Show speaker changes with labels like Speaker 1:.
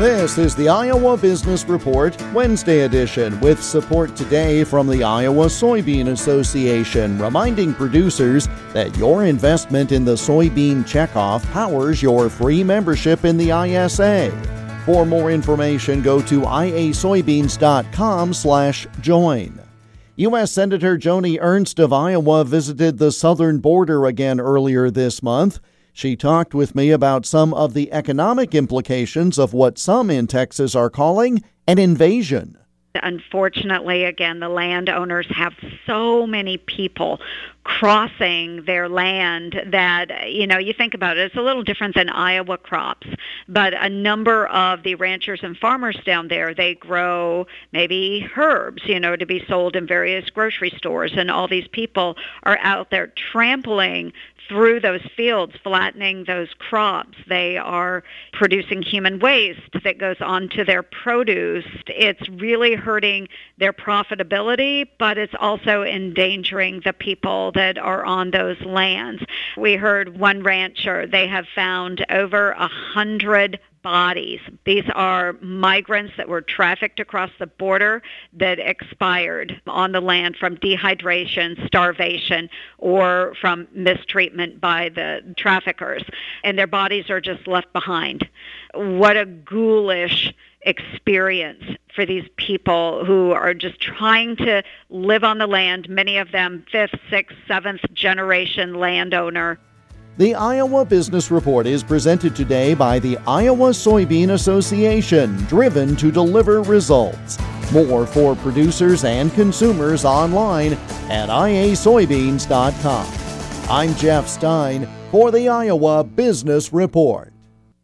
Speaker 1: This is the Iowa Business Report, Wednesday edition, with support today from the Iowa Soybean Association, reminding producers that your investment in the soybean checkoff powers your free membership in the ISA. For more information, go to iasoybeans.com/join. U.S. Senator Joni Ernst of Iowa visited the southern border again earlier this month. She talked with me about some of the economic implications of what some in Texas are calling an invasion.
Speaker 2: Unfortunately, again, the landowners have so many people crossing their land that, you know, you think about it, it's a little different than Iowa crops. But a number of the ranchers and farmers down there, they grow maybe herbs, you know, to be sold in various grocery stores. And all these people are out there trampling through those fields, flattening those crops. They are producing human waste that goes onto their produce. It's really hurting their profitability, but it's also endangering the people that are on those lands. We heard one rancher, they have found over a hundred bodies. These are migrants that were trafficked across the border that expired on the land from dehydration, starvation, or from mistreatment by the traffickers. And their bodies are just left behind. What a ghoulish experience for these people who are just trying to live on the land, many of them fifth, sixth, seventh generation landowner.
Speaker 1: The Iowa Business Report is presented today by the Iowa Soybean Association, driven to deliver results. More for producers and consumers online at iasoybeans.com. I'm Jeff Stein for the Iowa Business Report.